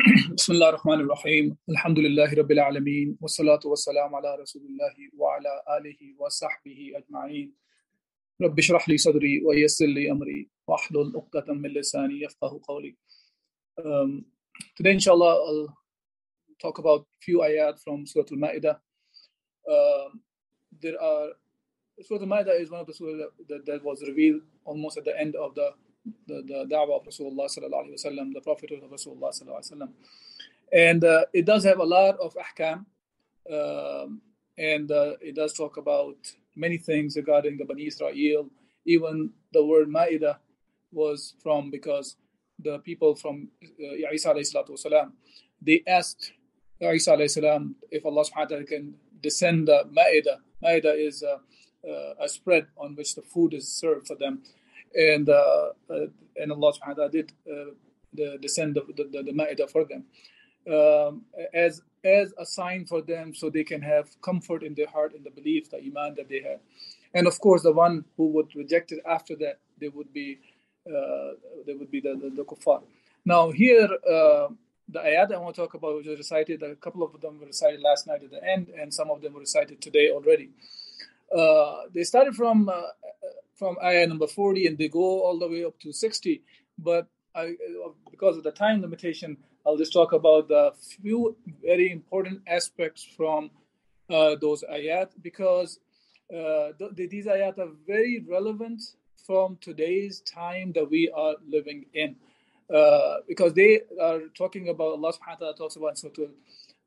بسم الله الرحمن الرحيم الحمد لله رب العالمين والصلاة والسلام على رسول الله وعلى آله وصحبه أجمعين رب اشرح لي صدري ويسر لي أمري واحلل عقدة من لساني يفقه قولي um, Today inshallah I'll talk about few ayat from Surah Al-Ma'idah um, There are Surah Al-Ma'idah is one of the surah that, that was revealed almost at the end of the the, the da'wah of Rasulullah sallallahu alaihi wasallam, the prophethood of Rasulullah sallallahu alaihi wasallam, and uh, it does have a lot of ahkam, um, and uh, it does talk about many things regarding the Bani Israel. Even the word Ma'idah was from because the people from uh, Isa alayhi they asked Isa alayhi if Allah subhanahu wa ta'ala can descend the Ma'idah. Ma'idah is a, a spread on which the food is served for them and uh, uh, and Allah subhanahu wa ta'ala did uh, the, descend the, the, the Ma'idah for them um, as as a sign for them so they can have comfort in their heart in the belief, the iman that they have. And of course, the one who would reject it after that, they would be uh, they would be the, the, the kuffar. Now here, uh, the ayat I want to talk about, which was recited, a couple of them were recited last night at the end, and some of them were recited today already. Uh, they started from uh, from ayah number 40 and they go all the way up to 60. But I, because of the time limitation, I'll just talk about the few very important aspects from uh, those ayat because uh, th- these ayat are very relevant from today's time that we are living in. Uh, because they are talking about Allah subhanahu wa ta'ala talks about Surah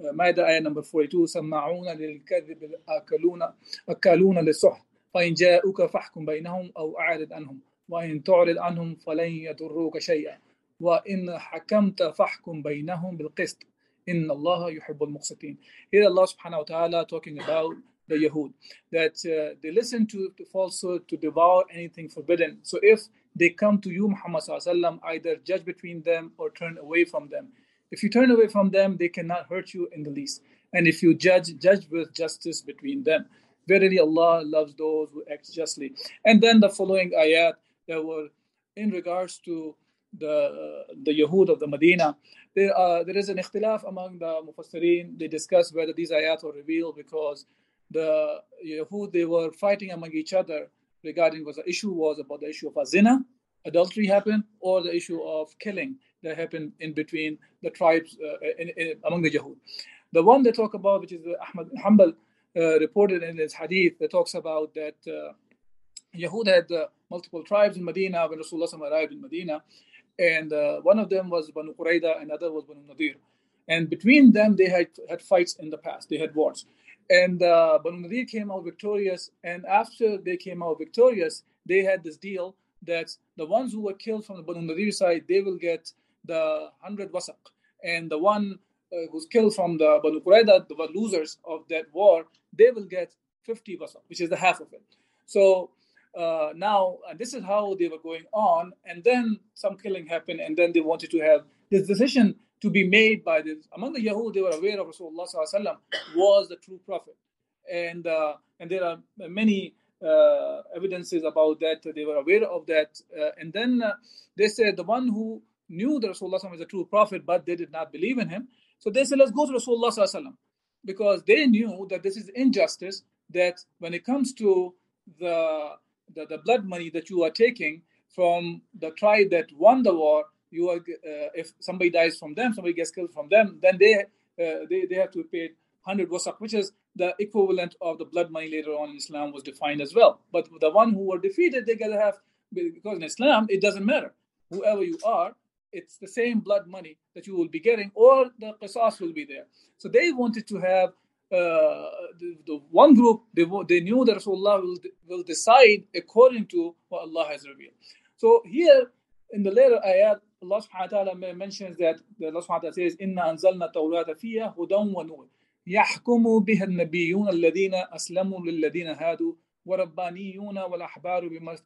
Ma'idah ayah number 42 سمعون للكذب أكلون أكلون للسحر فإن جاءوك فاحكم بينهم أو أعرض عنهم وإن تعرض عنهم فلن يضروك شيئا وإن حكمت فاحكم بينهم بالقسط إن الله يحب المقسطين Here Allah subhanahu wa ta'ala talking about the Yahud that uh, they listen to the falsehood to devour anything forbidden so if they come to you Muhammad sallallahu either judge between them or turn away from them if you turn away from them they cannot hurt you in the least and if you judge judge with justice between them Verily Allah loves those who act justly. And then the following ayat that were in regards to the the Yahud of the Medina. There, uh, there is an ikhtilaf among the Mufassirin. They discuss whether these ayat were revealed because the Yahud they were fighting among each other regarding what the issue was about the issue of a zina, adultery happened, or the issue of killing that happened in between the tribes uh, in, in, among the Yahud. The one they talk about, which is the Ahmad Hanbal, uh, reported in his hadith that talks about that uh, Yahud had uh, multiple tribes in Medina when Rasulullah arrived in Medina, and uh, one of them was Banu Qurayda, another was Banu Nadir. And between them, they had, had fights in the past, they had wars. And uh, Banu Nadir came out victorious, and after they came out victorious, they had this deal that the ones who were killed from the Banu Nadir side, they will get the 100 wasaq, and the one uh, who's killed from the Banu Qurayda, the losers of that war, they will get 50 wasaq, which is the half of it. So uh, now, and this is how they were going on, and then some killing happened, and then they wanted to have this decision to be made by this. Among the Yahud, they were aware of Rasulullah was the true prophet, and uh, and there are many uh, evidences about that. They were aware of that, uh, and then uh, they said the one who knew that Rasulullah was a true prophet, but they did not believe in him. So they said, let's go to Rasulullah because they knew that this is injustice. That when it comes to the, the, the blood money that you are taking from the tribe that won the war, you are uh, if somebody dies from them, somebody gets killed from them, then they uh, they, they have to pay 100 wasaq, which is the equivalent of the blood money later on in Islam was defined as well. But the one who were defeated, they gotta have because in Islam it doesn't matter whoever you are, it's the same blood money that you will be getting, or the qisas will be there. So they wanted to have uh, the, the, one group, they, they knew that Rasulullah will, will decide according to what Allah has revealed. So here in the later ayat, Allah subhanahu wa ta'ala mentions that Allah subhanahu wa ta'ala says, Inna anzalna tawrata fiha hudan wa nur. يحكم بها النبيون الذين أسلموا للذين هادوا وربانيون والأحبار بما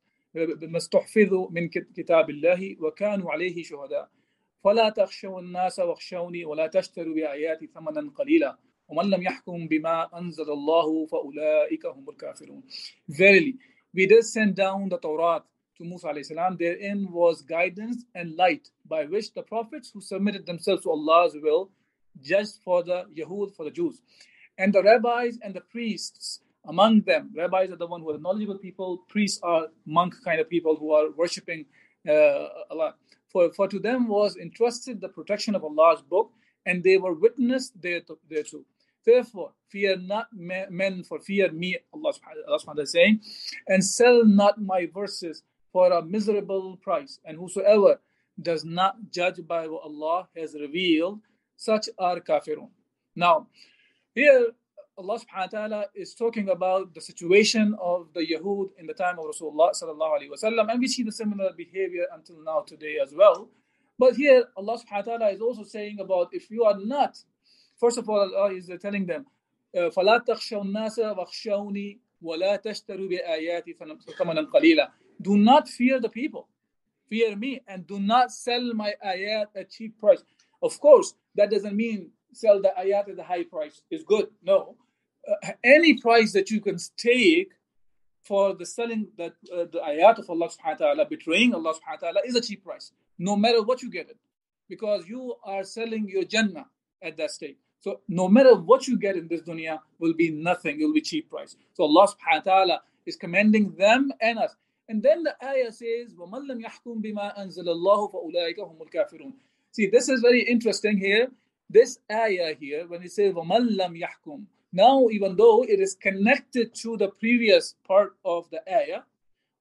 استحفظوا من كتاب الله وكانوا عليه شهداء فلا تخشوا الناس واخشوني ولا تشتروا بآياتي ثمنا قليلا ومن لم يحكم بما أنزل الله فأولئك هم الكافرون Verily, we did send down the Torah to Musa alayhi salam. Therein was guidance and light by which the prophets who submitted themselves to Allah's will judged for the Yahud, for the Jews. And the rabbis and the priests among them, rabbis are the one who are knowledgeable people, priests are monk kind of people who are worshipping uh, Allah. For, for to them was entrusted the protection of Allah's book, and they were witness thereto. Therefore, fear not men, for fear me, Allah subhanahu, is saying, and sell not my verses for a miserable price. And whosoever does not judge by what Allah has revealed, such are kafirun. Now, here Allah subhanahu wa ta'ala is talking about the situation of the Yahud in the time of Rasulullah sallallahu alaihi wasallam, and we see the similar behavior until now today as well. But here Allah subhanahu wa ta'ala is also saying about if you are not, first of all, Allah is telling them, فَلَا تَخْشَوْا النَّاسَ وَخْشَوْنِي وَلَا تَشْتَرُوا بِآيَاتِ ثَمَنًا قَلِيلًا Do not fear the people, fear me, and do not sell my ayat at cheap price. Of course, that doesn't mean sell the ayat at a high price is good. No. Uh, any price that you can take for the selling the, uh, the ayat of Allah subhanahu wa ta'ala, betraying Allah subhanahu wa ta'ala, is a cheap price, no matter what you get it. Because you are selling your Jannah at that state. So no matter what you get in this dunya will be nothing, it will be cheap price. So Allah subhanahu wa ta'ala is commending them and us. And then the ayah says, وَمَنْ لَمْ يَحْكُمْ بِمَا أَنزَلَ اللَّهُ فَأُولَٰئِكَ هُمُ الْكَافِرُونَ See, this is very interesting here. This ayah here, when it says وَمَنْ لَمْ يَحْكُمْ Now, even though it is connected to the previous part of the ayah,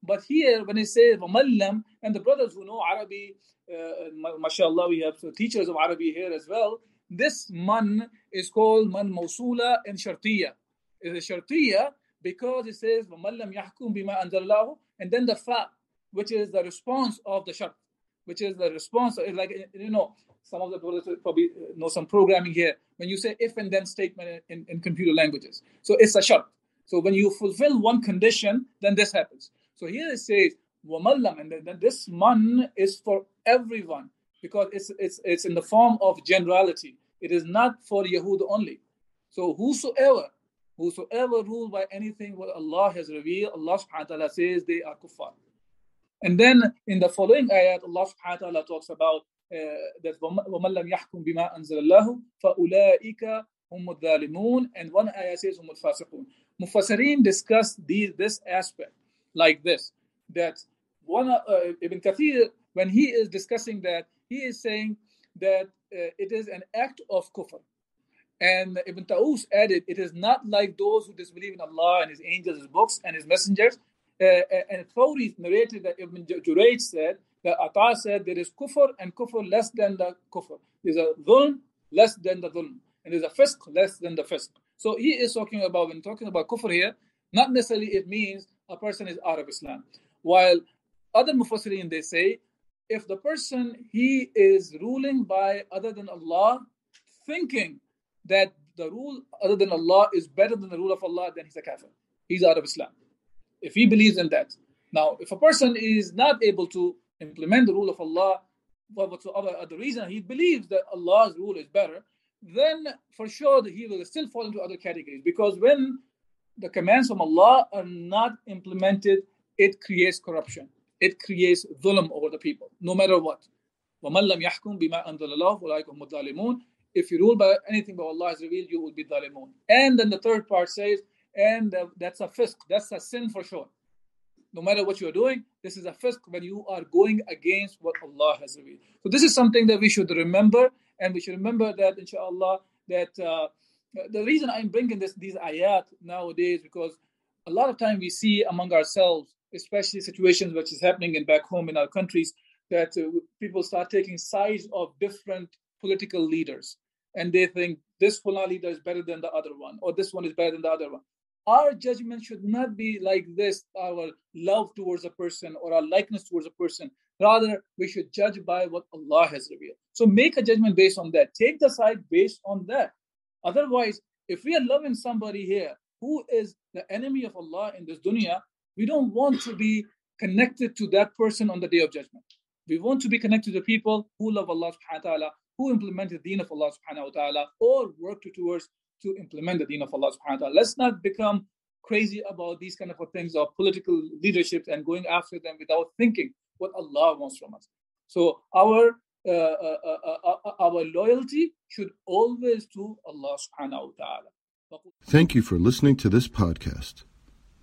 but here when it says وَمَنْ لَمْ And the brothers who know Arabic, uh, mashallah, we have teachers of Arabic here as well. This man is called man mawsula and shartiya. It's a shartiya because it says وَمَنْ لَمْ يَحْكُمْ بِمَا أَنزَلَ And then the fa, which is the response of the shart which is the response. Like you know, some of the brothers probably know some programming here. When you say if and then statement in, in computer languages, so it's a shart. So when you fulfill one condition, then this happens. So here it says wamallam, and then this man is for everyone because it's it's it's in the form of generality. It is not for Yahud only. So whosoever whosoever rule by anything what Allah has revealed, Allah subhanahu wa ta'ala says they are kuffar. And then in the following ayat, Allah subhanahu wa ta'ala talks about that وَمَنْ لَمْ يَحْكُمْ بِمَا أَنزَلَ اللَّهُ فَأُولَٰئِكَ هُمُ الظَّالِمُونَ And one ayah says هُمُ الْفَاسِقُونَ Mufassirin discuss these, this aspect like this, that one uh, Ibn Kathir, when he is discussing that, he is saying that uh, it is an act of kufr. And Ibn Taus added, it is not like those who disbelieve in Allah and His angels, His books, and His messengers, uh, uh, and Thawri narrated that Ibn Jurayj said that Ata said there is kufr and kufr less than the kufr. There's a dhulm less than the dhulm. And there's a fisk less than the fisk. So he is talking about, when talking about kufr here, not necessarily it means a person is out of Islam. While other mufassirin, they say, if the person, he is ruling by other than Allah, thinking that the rule other than Allah is better than the rule of Allah, then he's a kafir. He's out of Islam if he believes in that. Now, if a person is not able to implement the rule of Allah for whatsoever other reason, he believes that Allah's rule is better, then for sure he will still fall into other categories. Because when the commands from Allah are not implemented, it creates corruption. It creates dhulm over the people, no matter what. If you rule by anything but Allah has revealed, you will be dhalimun. And then the third part says, and that's a fisk. That's a sin for sure. No matter what you're doing, this is a fisk when you are going against what Allah has revealed. So this is something that we should remember, and we should remember that, inshallah, that uh, the reason I'm bringing this these ayat nowadays because a lot of time we see among ourselves, especially situations which is happening in back home in our countries, that uh, people start taking sides of different political leaders, and they think this Fulani leader is better than the other one, or this one is better than the other one our judgment should not be like this our love towards a person or our likeness towards a person Rather, we should judge by what Allah has revealed. So make a judgment based on that. Take the side based on that. Otherwise, if we are loving somebody here who is the enemy of Allah in this dunya, we don't want to be connected to that person on the day of judgment. We want to be connected to people who love Allah subhanahu wa ta'ala, who implement the deen of Allah subhanahu wa ta'ala, or work towards to implement the deen of Allah subhanahu wa ta'ala. Let's not become crazy about these kind of things of political leadership and going after them without thinking what Allah wants from us. So our uh, uh, uh, uh our loyalty should always to Allah subhanahu wa ta'ala. Thank you for listening to this podcast.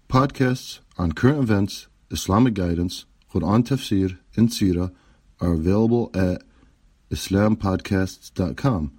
Podcasts on current events, Islamic guidance, Quran tafsir, and Sirah are available at islampodcasts.com